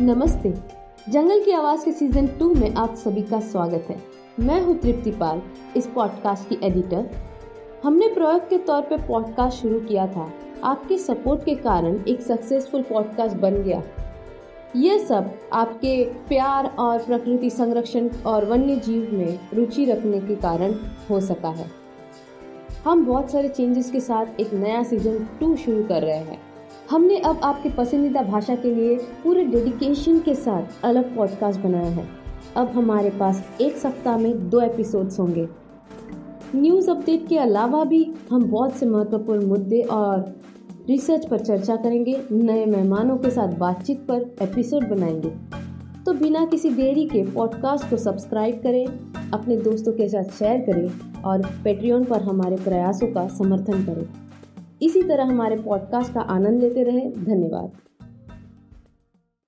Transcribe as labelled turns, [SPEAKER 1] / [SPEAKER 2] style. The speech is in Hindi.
[SPEAKER 1] नमस्ते। जंगल की आवाज़ के सीज़न टू में आप सभी का स्वागत है। मैं हूँ तृप्ति पाल, इस पॉडकास्ट की एडिटर। हमने प्रयोग के तौर पे पॉडकास्ट शुरू किया था। आपके सपोर्ट के कारण एक सक्सेसफुल पॉडकास्ट बन गया। यह सब आपके प्यार और प्रकृति संरक्षण और वन्य जीव में रुचि रखने के कारण हो सका है। हम बहुत सारे चेंजेस के साथ एक नया सीज़न टू शुरू कर रहे हैं। हमने अब आपके पसंदीदा भाषा के लिए पूरे डेडिकेशन के साथ अलग पॉडकास्ट बनाया है। अब हमारे पास एक सप्ताह में दो एपिसोड्स होंगे। न्यूज़ अपडेट के अलावा भी हम बहुत से महत्वपूर्ण मुद्दे और रिसर्च पर चर्चा करेंगे। नए मेहमानों के साथ बातचीत पर एपिसोड बनाएँगे। तो बिना किसी देरी के पॉडकास्ट को सब्सक्राइब करें, अपने दोस्तों के साथ शेयर करें और पेट्रियन पर हमारे प्रयासों का समर्थन करें। इसी तरह हमारे पॉडकास्ट का आनंद लेते रहें। धन्यवाद।